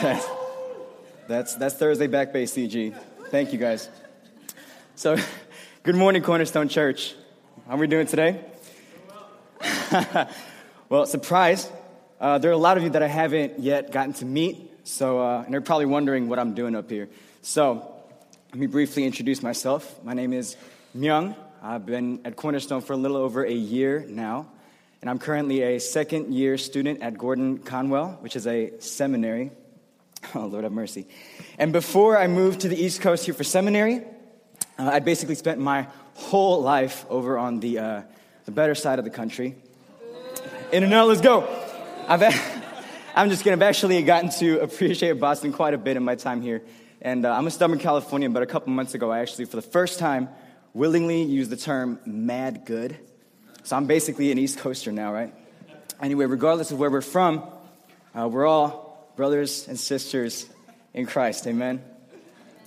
That's, that's Thursday Back Bay CG. Thank you, guys. So, good morning, Cornerstone Church. How are we doing today? well, surprise. Uh, there are a lot of you that I haven't yet gotten to meet, so, uh, and they're probably wondering what I'm doing up here. So, let me briefly introduce myself. My name is Myung. I've been at Cornerstone for a little over a year now, and I'm currently a second year student at Gordon Conwell, which is a seminary Oh, Lord have mercy. And before I moved to the East Coast here for seminary, uh, I'd basically spent my whole life over on the, uh, the better side of the country. In and out, let's go. I've, I'm just kidding. I've actually gotten to appreciate Boston quite a bit in my time here. And uh, I'm a stubborn Californian, but a couple months ago, I actually, for the first time, willingly used the term mad good. So I'm basically an East Coaster now, right? Anyway, regardless of where we're from, uh, we're all brothers and sisters in Christ. Amen.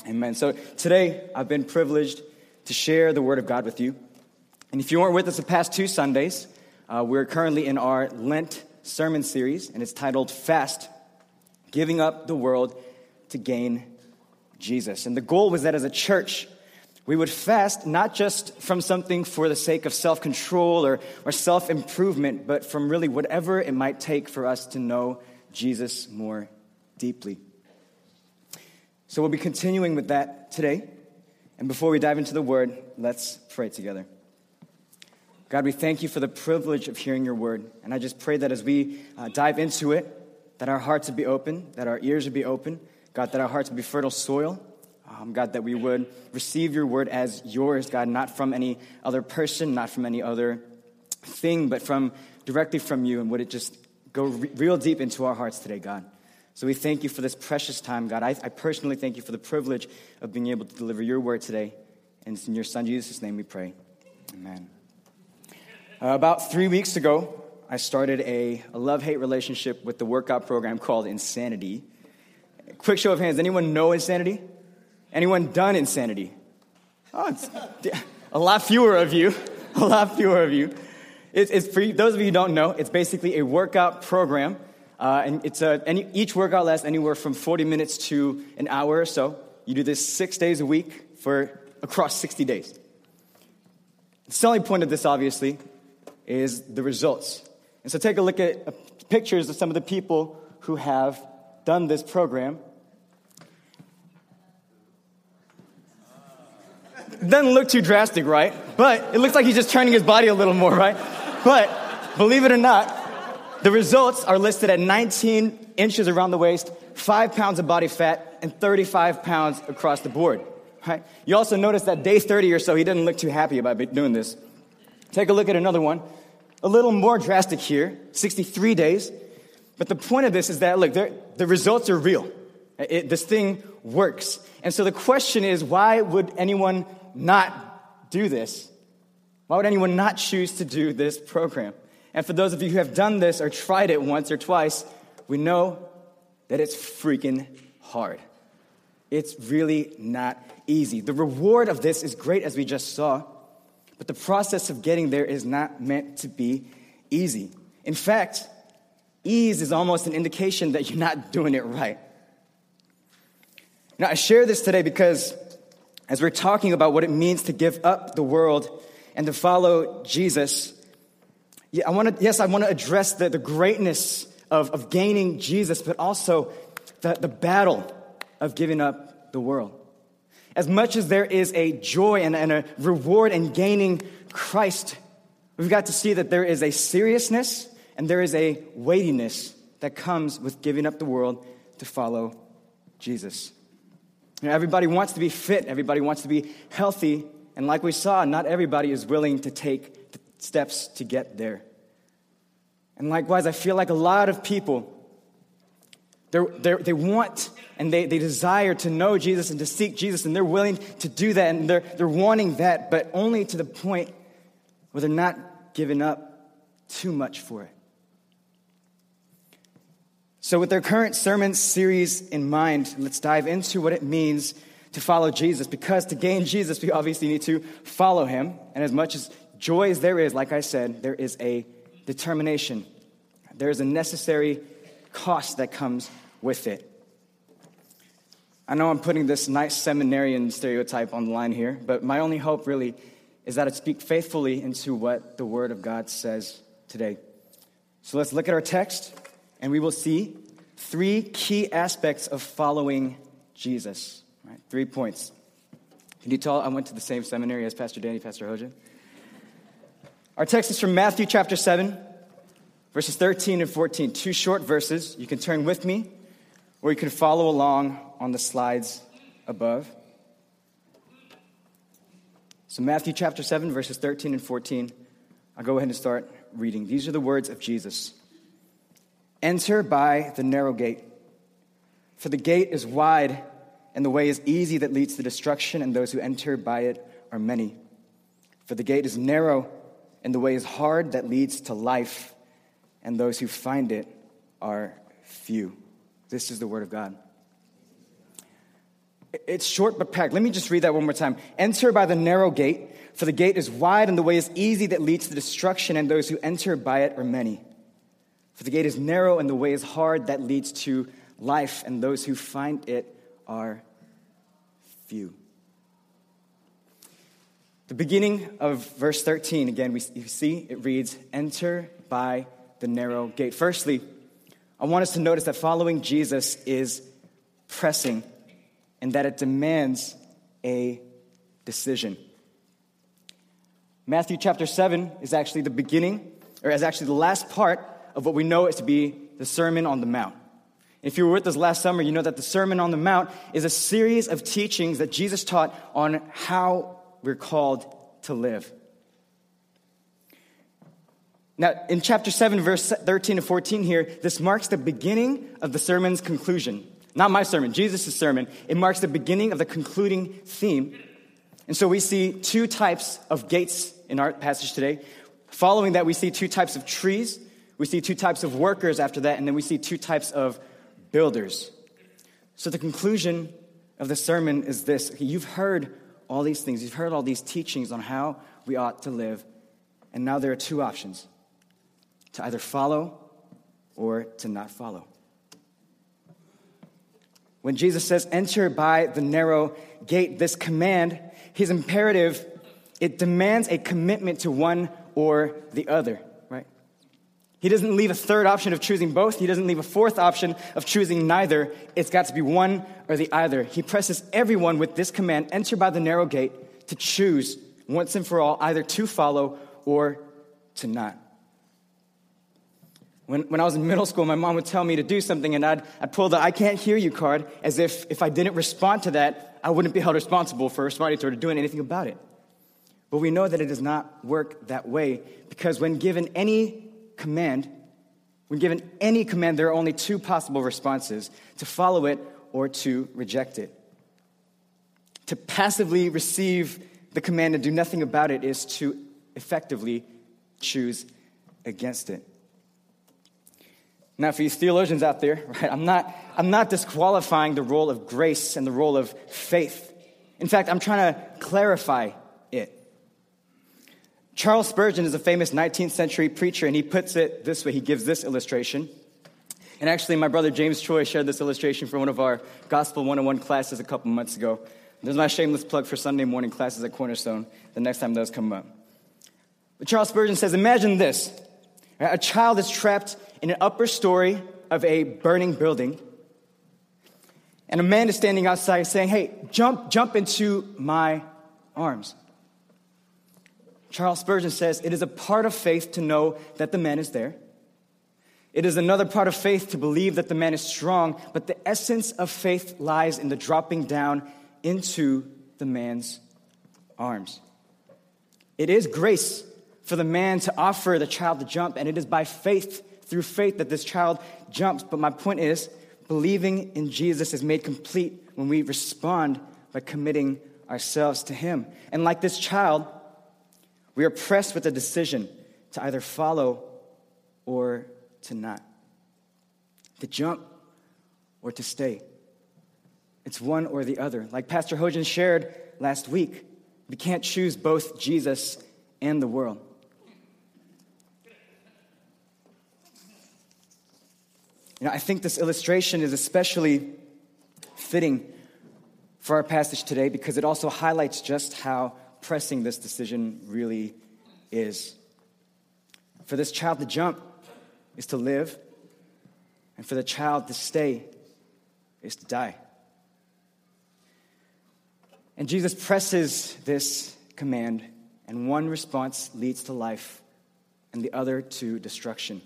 Amen. So today, I've been privileged to share the Word of God with you. And if you weren't with us the past two Sundays, uh, we're currently in our Lent sermon series, and it's titled Fast Giving Up the World to Gain Jesus. And the goal was that as a church, we would fast not just from something for the sake of self control or, or self improvement, but from really whatever it might take for us to know Jesus more deeply. So we'll be continuing with that today. And before we dive into the word, let's pray together. God, we thank you for the privilege of hearing your word. And I just pray that as we uh, dive into it, that our hearts would be open, that our ears would be open, God, that our hearts would be fertile soil. Um, God, that we would receive your word as yours, God, not from any other person, not from any other thing, but from directly from you. And would it just go re- real deep into our hearts today, God. So we thank you for this precious time, God. I, I personally thank you for the privilege of being able to deliver your word today. And it's in your son Jesus' name we pray. Amen. Uh, about three weeks ago, I started a, a love hate relationship with the workout program called Insanity. Quick show of hands anyone know Insanity? Anyone done Insanity? Oh, a lot fewer of you. A lot fewer of you. It's, it's for those of you who don't know, it's basically a workout program. Uh, and it's a, any, each workout lasts anywhere from 40 minutes to an hour or so. You do this six days a week for across 60 days. The selling point of this, obviously, is the results. And so take a look at uh, pictures of some of the people who have done this program. Doesn't look too drastic, right? But it looks like he's just turning his body a little more, right? But believe it or not, the results are listed at 19 inches around the waist, 5 pounds of body fat, and 35 pounds across the board. Right? You also notice that day 30 or so, he didn't look too happy about doing this. Take a look at another one. A little more drastic here 63 days. But the point of this is that, look, the results are real. It, this thing works. And so the question is why would anyone not do this? Why would anyone not choose to do this program? And for those of you who have done this or tried it once or twice, we know that it's freaking hard. It's really not easy. The reward of this is great, as we just saw, but the process of getting there is not meant to be easy. In fact, ease is almost an indication that you're not doing it right. Now, I share this today because as we're talking about what it means to give up the world and to follow Jesus, yeah, I want to, yes, I want to address the, the greatness of, of gaining Jesus, but also the, the battle of giving up the world. As much as there is a joy and, and a reward in gaining Christ, we've got to see that there is a seriousness and there is a weightiness that comes with giving up the world to follow Jesus. You know, everybody wants to be fit, everybody wants to be healthy, and like we saw, not everybody is willing to take steps to get there. And likewise, I feel like a lot of people, they're, they're, they want and they, they desire to know Jesus and to seek Jesus, and they're willing to do that, and they're, they're wanting that, but only to the point where they're not giving up too much for it. So, with their current sermon series in mind, let's dive into what it means to follow Jesus because to gain Jesus, we obviously need to follow him. And as much as joy as there is, like I said, there is a determination, there is a necessary cost that comes with it. I know I'm putting this nice seminarian stereotype on the line here, but my only hope really is that I speak faithfully into what the Word of God says today. So let's look at our text, and we will see three key aspects of following Jesus. Three points. Can you tell I went to the same seminary as Pastor Danny, Pastor Hoja? Our text is from Matthew chapter 7, verses 13 and 14. Two short verses. You can turn with me, or you can follow along on the slides above. So, Matthew chapter 7, verses 13 and 14. I'll go ahead and start reading. These are the words of Jesus Enter by the narrow gate, for the gate is wide and the way is easy that leads to destruction, and those who enter by it are many. For the gate is narrow and the way is hard that leads to life, and those who find it are few. This is the word of God. It's short but packed. Let me just read that one more time. Enter by the narrow gate, for the gate is wide and the way is easy that leads to destruction, and those who enter by it are many. For the gate is narrow and the way is hard that leads to life, and those who find it are few. The beginning of verse 13, again, we see it reads, Enter by the narrow gate. Firstly, I want us to notice that following Jesus is pressing and that it demands a decision. Matthew chapter 7 is actually the beginning, or is actually the last part of what we know is to be the Sermon on the Mount. If you were with us last summer, you know that the Sermon on the Mount is a series of teachings that Jesus taught on how we're called to live. Now, in chapter 7, verse 13 to 14 here, this marks the beginning of the sermon's conclusion. Not my sermon, Jesus' sermon. It marks the beginning of the concluding theme. And so we see two types of gates in our passage today. Following that, we see two types of trees. We see two types of workers after that, and then we see two types of builders. So the conclusion of the sermon is this you've heard all these things, you've heard all these teachings on how we ought to live, and now there are two options to either follow or to not follow. When Jesus says, enter by the narrow gate, this command, his imperative, it demands a commitment to one or the other? He doesn't leave a third option of choosing both. He doesn't leave a fourth option of choosing neither. It's got to be one or the other. He presses everyone with this command, enter by the narrow gate, to choose once and for all either to follow or to not. When, when I was in middle school, my mom would tell me to do something, and I'd, I'd pull the I can't hear you card as if if I didn't respond to that, I wouldn't be held responsible for responding to her or doing anything about it. But we know that it does not work that way because when given any command, when given any command, there are only two possible responses to follow it or to reject it. To passively receive the command and do nothing about it is to effectively choose against it. Now, for you theologians out there, right, I'm not, I'm not disqualifying the role of grace and the role of faith. In fact, I'm trying to clarify. Charles Spurgeon is a famous 19th century preacher, and he puts it this way. He gives this illustration. And actually, my brother James Troy shared this illustration for one of our Gospel 101 classes a couple months ago. There's my shameless plug for Sunday morning classes at Cornerstone the next time those come up. But Charles Spurgeon says Imagine this a child is trapped in an upper story of a burning building. And a man is standing outside saying, Hey, jump, jump into my arms. Charles Spurgeon says, It is a part of faith to know that the man is there. It is another part of faith to believe that the man is strong, but the essence of faith lies in the dropping down into the man's arms. It is grace for the man to offer the child to jump, and it is by faith through faith that this child jumps. But my point is, believing in Jesus is made complete when we respond by committing ourselves to Him. And like this child, we are pressed with a decision to either follow or to not, to jump or to stay. It's one or the other. Like Pastor Hojan shared last week, we can't choose both Jesus and the world. You know, I think this illustration is especially fitting for our passage today because it also highlights just how pressing this decision really is. For this child to jump is to live, and for the child to stay is to die. And Jesus presses this command, and one response leads to life, and the other to destruction.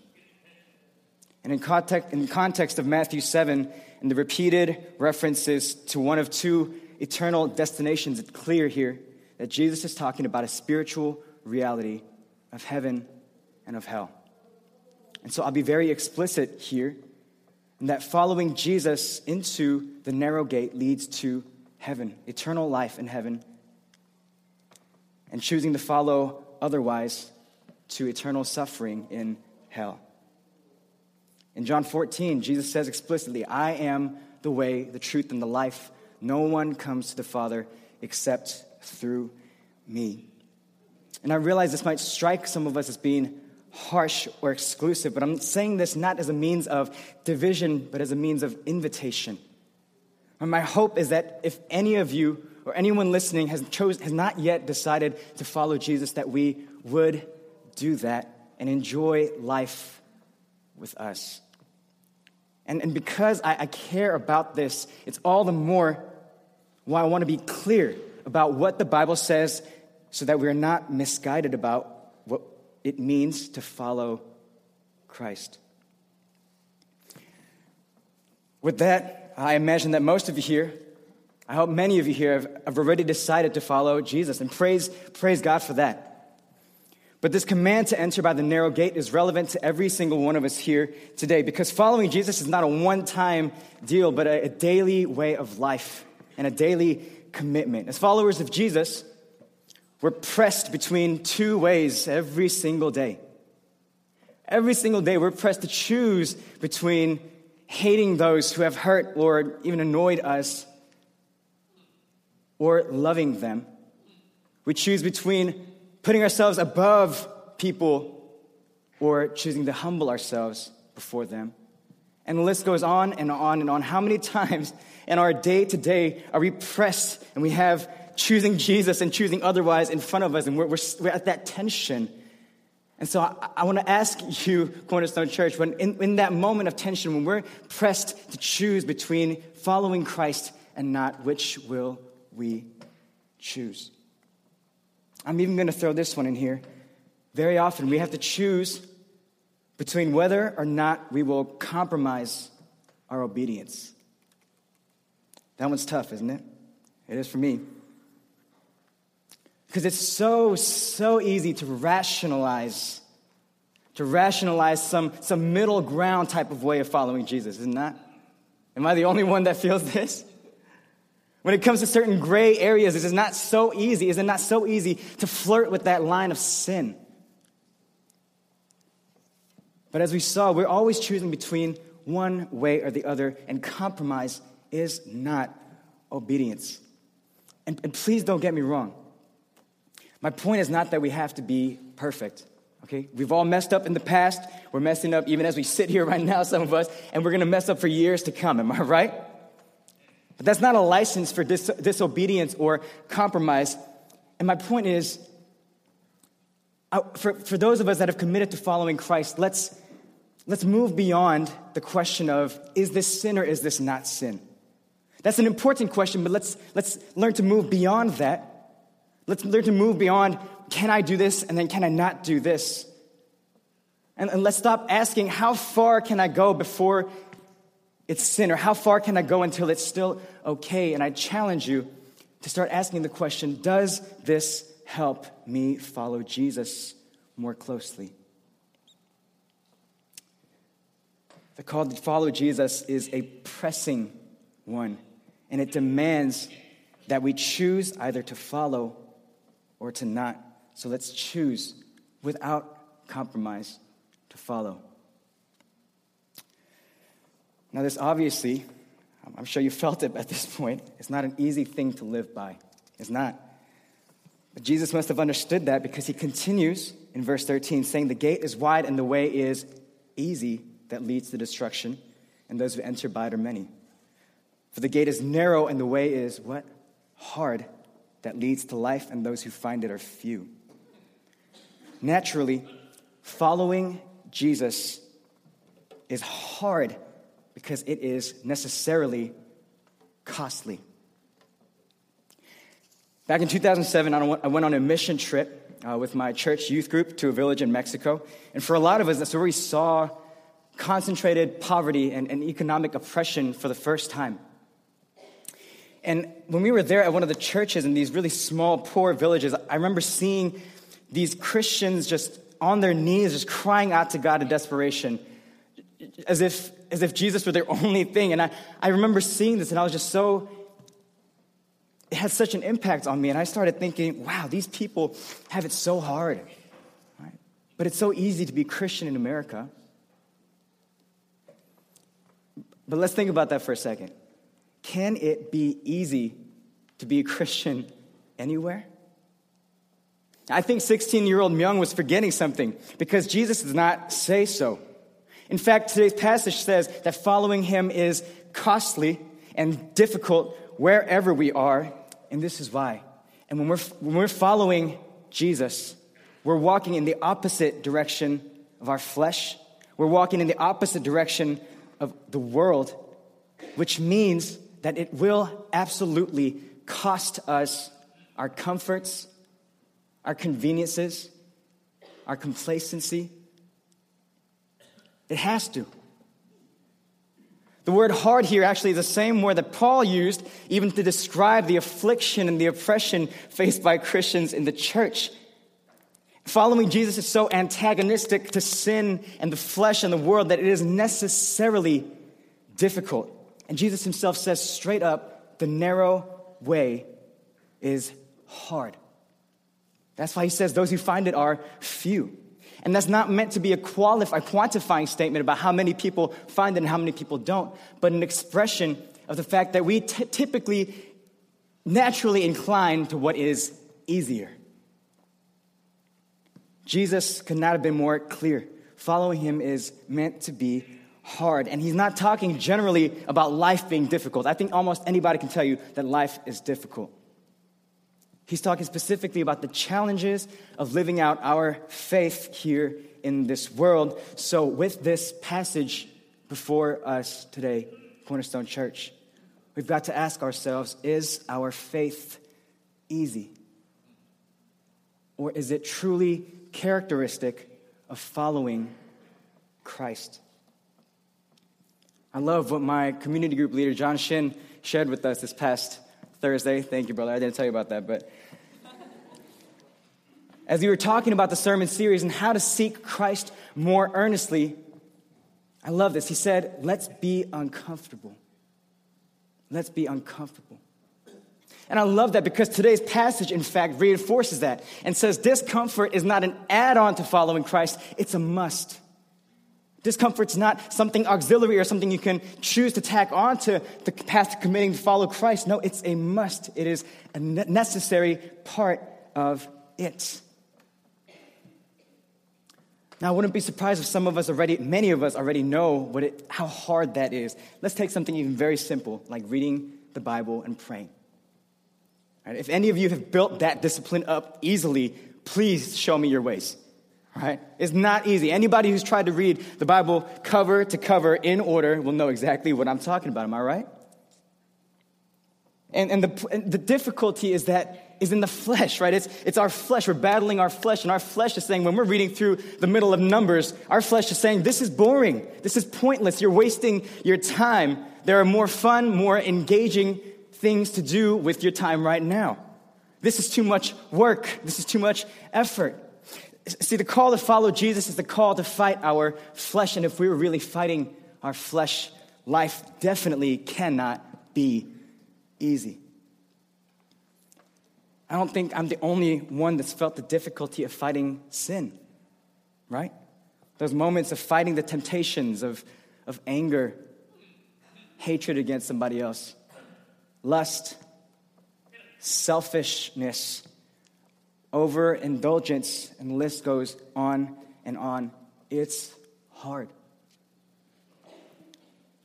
And in context, in context of Matthew 7 and the repeated references to one of two eternal destinations, it's clear here that Jesus is talking about a spiritual reality of heaven and of hell. And so I'll be very explicit here in that following Jesus into the narrow gate leads to heaven, eternal life in heaven, and choosing to follow otherwise to eternal suffering in hell. In John 14, Jesus says explicitly, I am the way, the truth, and the life. No one comes to the Father except through me. And I realize this might strike some of us as being harsh or exclusive, but I'm saying this not as a means of division, but as a means of invitation. And my hope is that if any of you or anyone listening has, chose, has not yet decided to follow Jesus, that we would do that and enjoy life with us. And, and because I, I care about this, it's all the more why I want to be clear about what the Bible says so that we're not misguided about what it means to follow Christ. With that, I imagine that most of you here, I hope many of you here have, have already decided to follow Jesus, and praise, praise God for that. But this command to enter by the narrow gate is relevant to every single one of us here today because following Jesus is not a one time deal, but a, a daily way of life and a daily commitment. As followers of Jesus, we're pressed between two ways every single day. Every single day, we're pressed to choose between hating those who have hurt or even annoyed us or loving them. We choose between putting ourselves above people or choosing to humble ourselves before them. And the list goes on and on and on. How many times in our day to day are we pressed and we have choosing Jesus and choosing otherwise in front of us, and we're, we're, we're at that tension. And so I, I want to ask you, Cornerstone Church, when in, in that moment of tension, when we're pressed to choose between following Christ and not, which will we choose? I'm even going to throw this one in here. Very often, we have to choose between whether or not we will compromise our obedience. That one's tough, isn't it? It is for me. Because it's so, so easy to rationalize, to rationalize some, some middle ground type of way of following Jesus, isn't that? Am I the only one that feels this? When it comes to certain gray areas, it is not so easy. Is it not so easy to flirt with that line of sin? But as we saw, we're always choosing between one way or the other, and compromise is not obedience. And, and please don't get me wrong. My point is not that we have to be perfect. Okay? We've all messed up in the past. We're messing up even as we sit here right now, some of us, and we're to mess up for years to come. Am I right? But that's not a license for dis- disobedience or compromise. And my point is uh, for, for those of us that have committed to following Christ, let's, let's move beyond the question of is this sin or is this not sin? That's an important question, but let's, let's learn to move beyond that Let's learn to move beyond can I do this and then can I not do this? And, and let's stop asking how far can I go before it's sin or how far can I go until it's still okay? And I challenge you to start asking the question Does this help me follow Jesus more closely? The call to follow Jesus is a pressing one, and it demands that we choose either to follow or to not. So let's choose without compromise to follow. Now, this obviously, I'm sure you felt it at this point, it's not an easy thing to live by. It's not. But Jesus must have understood that because he continues in verse 13 saying, The gate is wide and the way is easy that leads to destruction, and those who enter by it are many. For the gate is narrow and the way is what? Hard that leads to life, and those who find it are few. Naturally, following Jesus is hard because it is necessarily costly. Back in 2007, I went on a mission trip uh, with my church youth group to a village in Mexico. And for a lot of us, that's where we saw concentrated poverty and, and economic oppression for the first time. And when we were there at one of the churches in these really small, poor villages, I remember seeing these Christians just on their knees, just crying out to God in desperation, as if, as if Jesus were their only thing. And I, I remember seeing this, and I was just so, it had such an impact on me. And I started thinking, wow, these people have it so hard. Right? But it's so easy to be Christian in America. But let's think about that for a second. Can it be easy to be a Christian anywhere? I think 16 year old Myung was forgetting something because Jesus does not say so. In fact, today's passage says that following him is costly and difficult wherever we are, and this is why. And when we're, when we're following Jesus, we're walking in the opposite direction of our flesh, we're walking in the opposite direction of the world, which means that it will absolutely cost us our comforts, our conveniences, our complacency. It has to. The word hard here actually is the same word that Paul used even to describe the affliction and the oppression faced by Christians in the church. Following Jesus is so antagonistic to sin and the flesh and the world that it is necessarily difficult. And Jesus himself says straight up the narrow way is hard. That's why he says those who find it are few. And that's not meant to be a, qualif- a quantifying statement about how many people find it and how many people don't, but an expression of the fact that we t- typically naturally incline to what is easier. Jesus could not have been more clear. Following him is meant to be hard. And he's not talking generally about life being difficult. I think almost anybody can tell you that life is difficult. He's talking specifically about the challenges of living out our faith here in this world. So, with this passage before us today, Cornerstone Church, we've got to ask ourselves is our faith easy? Or is it truly characteristic of following Christ? I love what my community group leader, John Shin, shared with us this past Thursday. Thank you, brother. I didn't tell you about that, but as we were talking about the sermon series and how to seek Christ more earnestly, I love this. He said, Let's be uncomfortable. Let's be uncomfortable. And I love that because today's passage, in fact, reinforces that and says discomfort is not an add on to following Christ, it's a must. Discomfort's not something auxiliary or something you can choose to tack on to the path to committing to follow Christ. No, it's a must. It is a necessary part of it. Now, I wouldn't be surprised if some of us already, many of us already know what it, how hard that is. Let's take something even very simple, like reading the Bible and praying. Right? If any of you have built that discipline up easily, please show me your ways right? It's not easy. Anybody who's tried to read the Bible cover to cover in order will know exactly what I'm talking about. Am I right? And, and, the, and the difficulty is that is in the flesh, right? It's, it's our flesh. We're battling our flesh, and our flesh is saying, when we're reading through the middle of Numbers, our flesh is saying, this is boring. This is pointless. You're wasting your time. There are more fun, more engaging things to do with your time right now. This is too much work. This is too much effort. See, the call to follow Jesus is the call to fight our flesh. And if we were really fighting our flesh, life definitely cannot be easy. I don't think I'm the only one that's felt the difficulty of fighting sin, right? Those moments of fighting the temptations of, of anger, hatred against somebody else, lust, selfishness, overindulgence, and the list goes on and on. It's hard.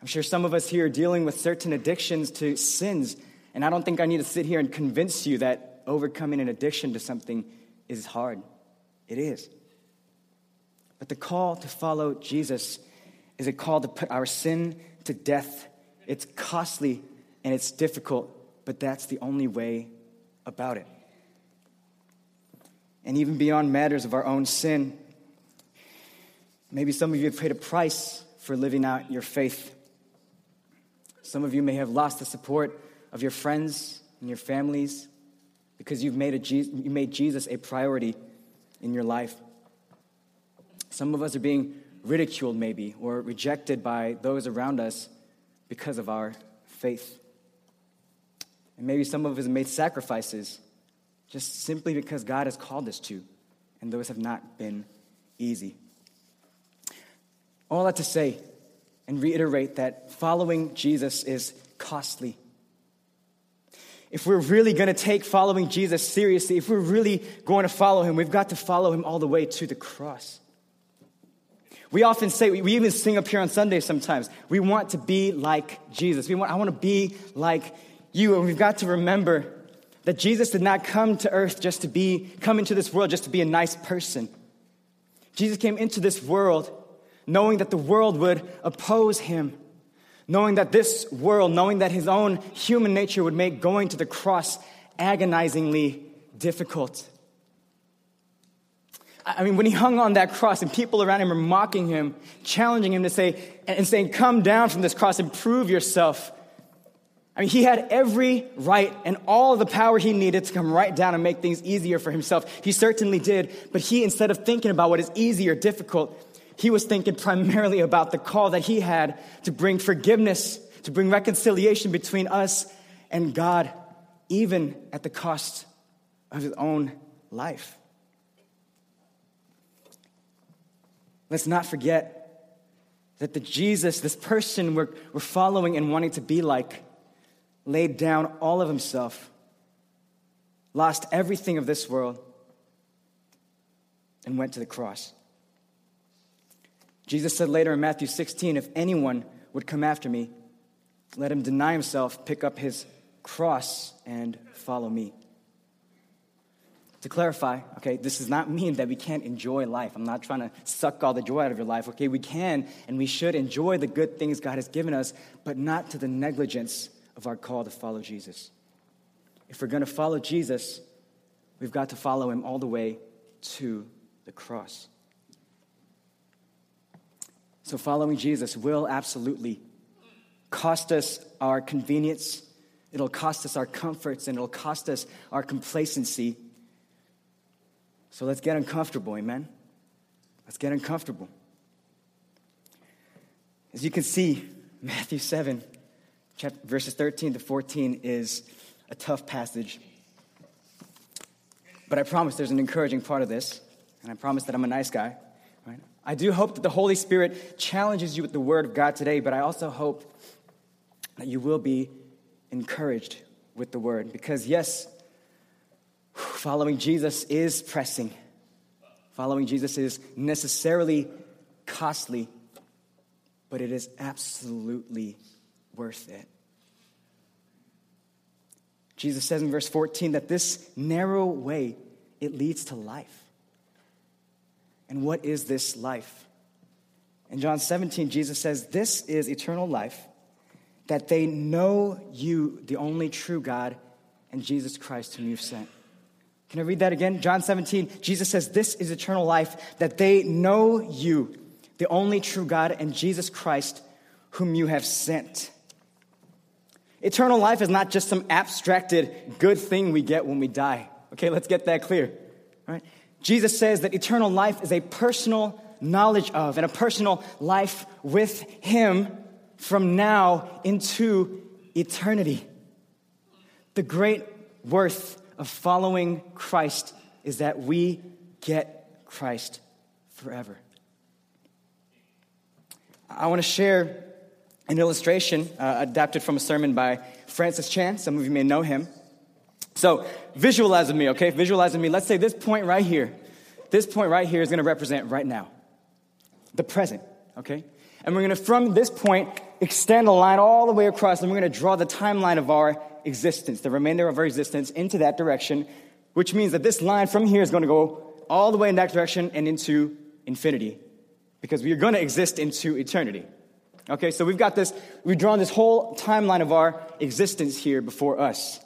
I'm sure some of us here are dealing with certain addictions to sins, and I don't think I need to sit here and convince you that overcoming an addiction to something is hard. It is. But the call to follow Jesus is a call to put our sin to death. It's costly and it's difficult, but that's the only way about it. And even beyond matters of our own sin, maybe some of you have paid a price for living out your faith. Some of you may have lost the support of your friends and your families because you've made, a, you made Jesus a priority in your life. Some of us are being ridiculed, maybe, or rejected by those around us because of our faith. And maybe some of us made sacrifices just simply because God has called us to, and those have not been easy. All that to say and reiterate that following Jesus is costly. If we're really going to take following Jesus seriously, if we're really going to follow him, we've got to follow him all the way to the cross. We often say, we even sing up here on Sunday sometimes, we want to be like Jesus. We want, I want to be like you. And we've got to remember that Jesus did not come to earth just to be, come into this world just to be a nice person. Jesus came into this world knowing that the world would oppose him, knowing that this world, knowing that his own human nature would make going to the cross agonizingly difficult. I mean, when he hung on that cross and people around him were mocking him, challenging him to say, and saying, Come down from this cross and prove yourself. I mean, he had every right and all the power he needed to come right down and make things easier for himself. He certainly did. But he, instead of thinking about what is easy or difficult, he was thinking primarily about the call that he had to bring forgiveness, to bring reconciliation between us and God, even at the cost of his own life. Let's not forget that the Jesus, this person we're, we're following and wanting to be like, laid down all of himself, lost everything of this world, and went to the cross. Jesus said later in Matthew 16, If anyone would come after me, let him deny himself, pick up his cross, and follow me. To clarify, okay, this does not mean that we can't enjoy life. I'm not trying to suck all the joy out of your life. Okay, we can and we should enjoy the good things God has given us, but not to the negligence of our call to follow Jesus. If we're going to follow Jesus, we've got to follow him all the way to the cross. So, following Jesus will absolutely cost us our convenience, it'll cost us our comforts, and it'll cost us our complacency so let's get uncomfortable, amen? Let's get uncomfortable. As you can see, Matthew 7, verses 13 to 14 is a tough passage. But I promise there's an encouraging part of this, and I promise that I'm a nice guy. Right? I do hope that the Holy Spirit challenges you with the Word of God today, but I also hope that you will be encouraged with the Word. Because, yes, Following Jesus is pressing. Following Jesus is necessarily costly, but it is absolutely worth it. Jesus says in verse 14 that this narrow way it leads to life. And what is this life? In John 17, Jesus says, This is eternal life, that they know you, the only true God, and Jesus Christ, whom you've sent. Can I read that again? John 17, Jesus says, This is eternal life, that they know you, the only true God, and Jesus Christ, whom you have sent. Eternal life is not just some abstracted good thing we get when we die. Okay, let's get that clear. Right? Jesus says that eternal life is a personal knowledge of and a personal life with Him from now into eternity. The great worth of following Christ is that we get Christ forever. I want to share an illustration uh, adapted from a sermon by Francis Chan. Some of you may know him. So, visualize with me, okay? Visualize with me. Let's say this point right here, this point right here is going to represent right now, the present, okay? And we're going to, from this point, extend a line all the way across, and we're going to draw the timeline of our existence, the remainder of our existence, into that direction, which means that this line from here is going to go all the way in that direction and into infinity, because we are going to exist into eternity. Okay, so we've got this, we've drawn this whole timeline of our existence here before us.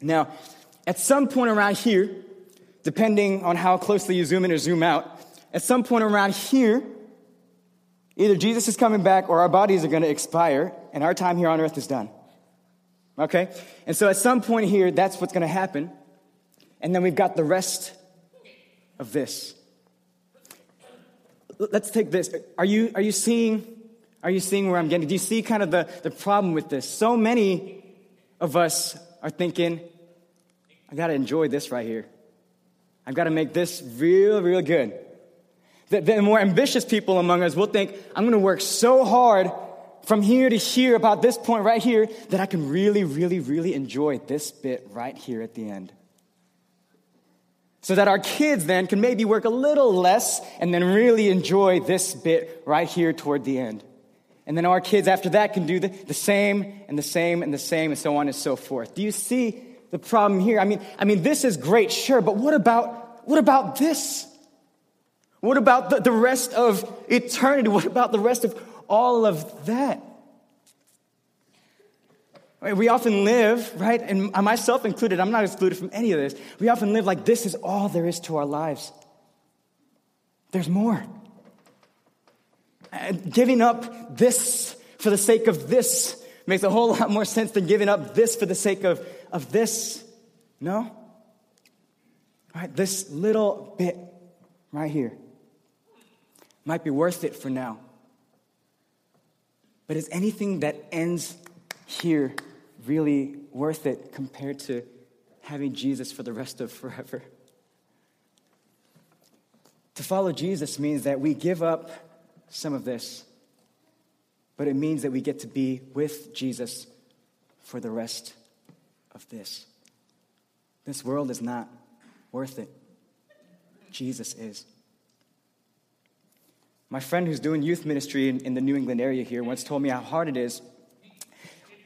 Now, at some point around here, depending on how closely you zoom in or zoom out, at some point around here, either Jesus is coming back or our bodies are going to expire and our time here on earth is done. Okay? And so at some point here, that's what's going to happen. And then we've got the rest of this. Let's take this. Are you, are you seeing are you seeing where I'm getting? Do you see kind of the, the problem with this? So many of us are thinking, I got to enjoy this right here. I've got to make this real, real good. The, the more ambitious people among us will think, I'm going to work so hard from here to here about this point right here that I can really, really, really enjoy this bit right here at the end. So that our kids then can maybe work a little less and then really enjoy this bit right here toward the end. And then our kids after that can do the, the same and the same and the same and so on and so forth. Do you see the problem here? I mean, I mean, this is great, sure, but what about, what about this? What about the, the rest of eternity? What about the rest of all of that? We often live, right, and myself included, I'm not excluded from any of this. We often live like this is all there is to our lives. There's more. And giving up this for the sake of this makes a whole lot more sense than giving up this for the sake of, of this. No? Right, this little bit right here might be worth it for now. But is anything that ends here really worth it compared to having Jesus for the rest of forever? To follow Jesus means that we give up some of this, but it means that we get to be with Jesus for the rest of this. This world is not worth it. Jesus is. My friend who's doing youth ministry in, in the New England area here once told me how hard it is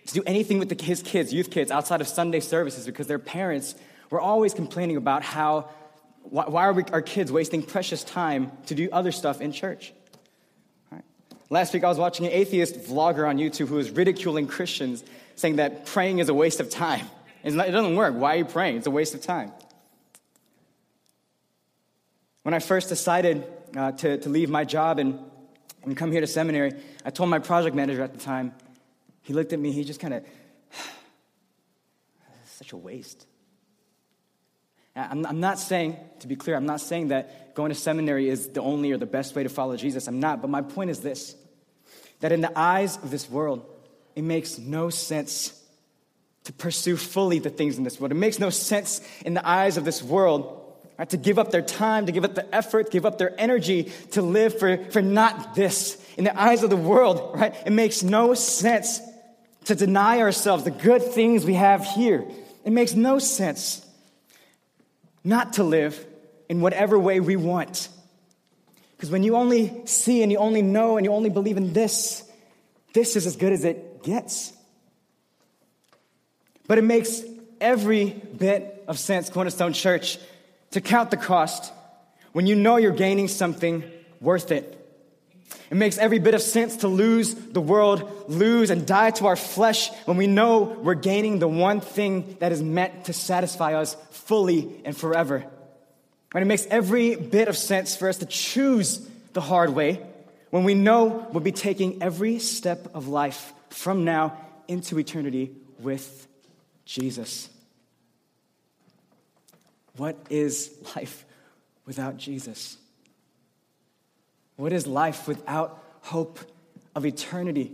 to do anything with the, his kids, youth kids, outside of Sunday services because their parents were always complaining about how, why, why are we, our kids wasting precious time to do other stuff in church? Right. Last week I was watching an atheist vlogger on YouTube who was ridiculing Christians, saying that praying is a waste of time. Not, it doesn't work. Why are you praying? It's a waste of time. When I first decided uh, to, to leave my job and, and come here to seminary, I told my project manager at the time, he looked at me, he just kind of, such a waste. I'm, not saying, to be clear, I'm not saying that going to seminary is the only or the best way to follow Jesus. I'm not. But my point is this that in the eyes of this world, it makes no sense to pursue fully the things in this world. It makes no sense in the eyes of this world right, to give up their time, to give up the effort, give up their energy to live for, for not this. In the eyes of the world, right, it makes no sense to deny ourselves the good things we have here. It makes no sense not to live in whatever way we want. Because when you only see and you only know and you only believe in this, this is as good as it gets. But it makes every bit of sense, Cornerstone Church, to count the cost when you know you're gaining something worth it. It makes every bit of sense to lose the world, lose and die to our flesh when we know we're gaining the one thing that is meant to satisfy us fully and forever. And it makes every bit of sense for us to choose the hard way when we know we'll be taking every step of life from now into eternity with Jesus. What is life without Jesus? What is life without hope of eternity?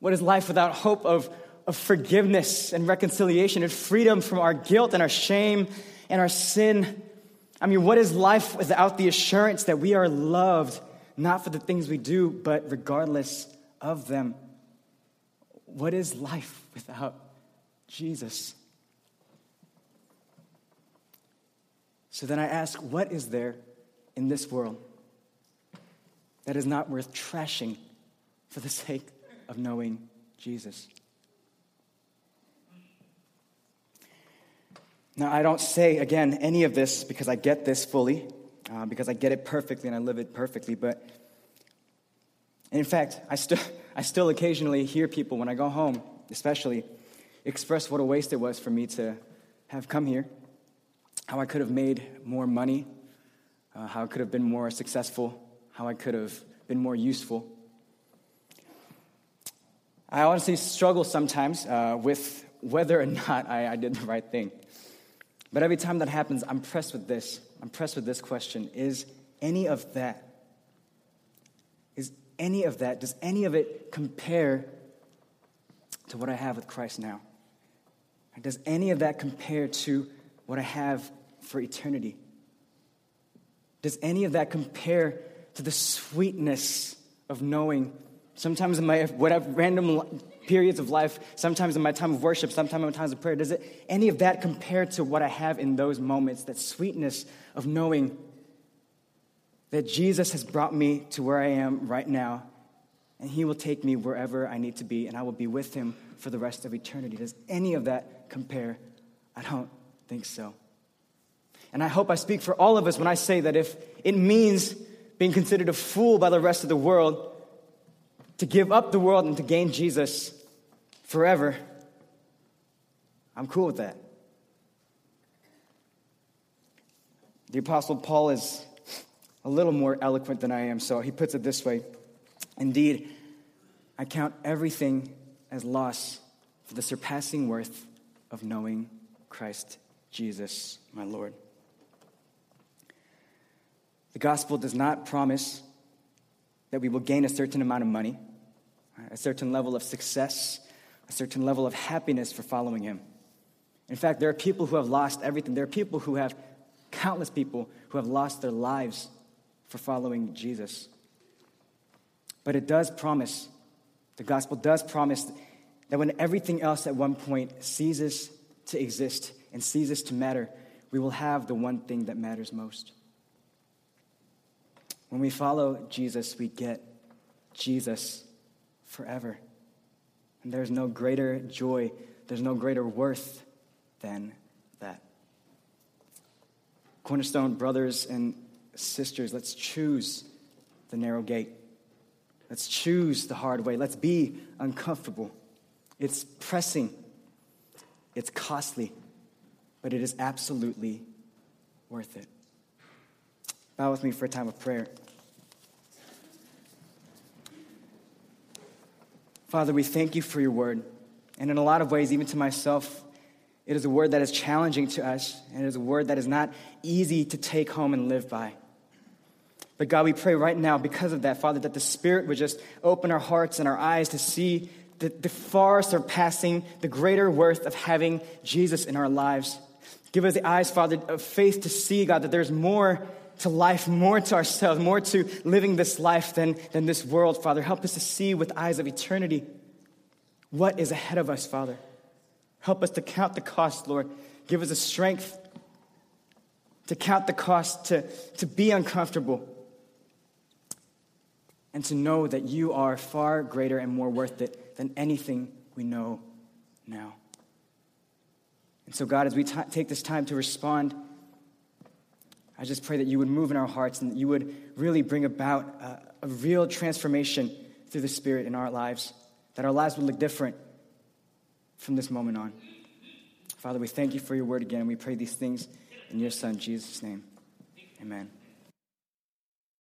What is life without hope of, of forgiveness and reconciliation and freedom from our guilt and our shame and our sin? I mean, what is life without the assurance that we are loved, not for the things we do, but regardless of them? What is life without Jesus? So then I ask, what is there in this world that is not worth trashing for the sake of knowing Jesus. Now, I don't say, again, any of this because I get this fully, uh, because I get it perfectly and I live it perfectly, but in fact, I still, I still occasionally hear people when I go home, especially, express what a waste it was for me to have come here, how I could have made more money, uh, how I could have been more successful, how I could have been more useful. I honestly struggle sometimes uh, with whether or not I, I did the right thing. But every time that happens, I'm pressed with this. I'm pressed with this question Is any of that, is any of that, does any of it compare to what I have with Christ now? Does any of that compare to what I have for eternity? Does any of that compare to the sweetness of knowing sometimes in my whatever random periods of life, sometimes in my time of worship, sometimes in my times of prayer, does it any of that compare to what I have in those moments, that sweetness of knowing that Jesus has brought me to where I am right now, and he will take me wherever I need to be, and I will be with him for the rest of eternity. Does any of that compare? I don't think so. And I hope I speak for all of us when I say that if it means being considered a fool by the rest of the world to give up the world and to gain Jesus forever, I'm cool with that. The Apostle Paul is a little more eloquent than I am, so he puts it this way Indeed, I count everything as loss for the surpassing worth of knowing Christ Jesus, my Lord. The gospel does not promise that we will gain a certain amount of money, a certain level of success, a certain level of happiness for following Him. In fact, there are people who have lost everything. There are people who have, countless people who have lost their lives for following Jesus. But it does promise, the gospel does promise that when everything else at one point ceases to exist and ceases to matter, we will have the one thing that matters most. When we follow Jesus, we get Jesus forever. And there's no greater joy, there's no greater worth than that. Cornerstone brothers and sisters, let's choose the narrow gate. Let's choose the hard way. Let's be uncomfortable. It's pressing, it's costly, but it is absolutely worth it. Bow with me for a time of prayer. Father, we thank you for your word. And in a lot of ways, even to myself, it is a word that is challenging to us, and it is a word that is not easy to take home and live by. But God, we pray right now, because of that, Father, that the Spirit would just open our hearts and our eyes to see the, the far surpassing, the greater worth of having Jesus in our lives. Give us the eyes, Father, of faith to see, God, that there's more to life, more to ourselves, more to living this life than, than this world, Father. Help us to see with eyes of eternity what is ahead of us, Father. Help us to count the cost, Lord. Give us the strength to count the cost, to, to be uncomfortable, and to know that you are far greater and more worth it than anything we know now. And so, God, as we t- take this time to respond, I just pray that you would move in our hearts and that you would really bring about a, a real transformation through the Spirit in our lives, that our lives would look different from this moment on. Father, we thank you for your word again, we pray these things in your Son, Jesus' name. Amen.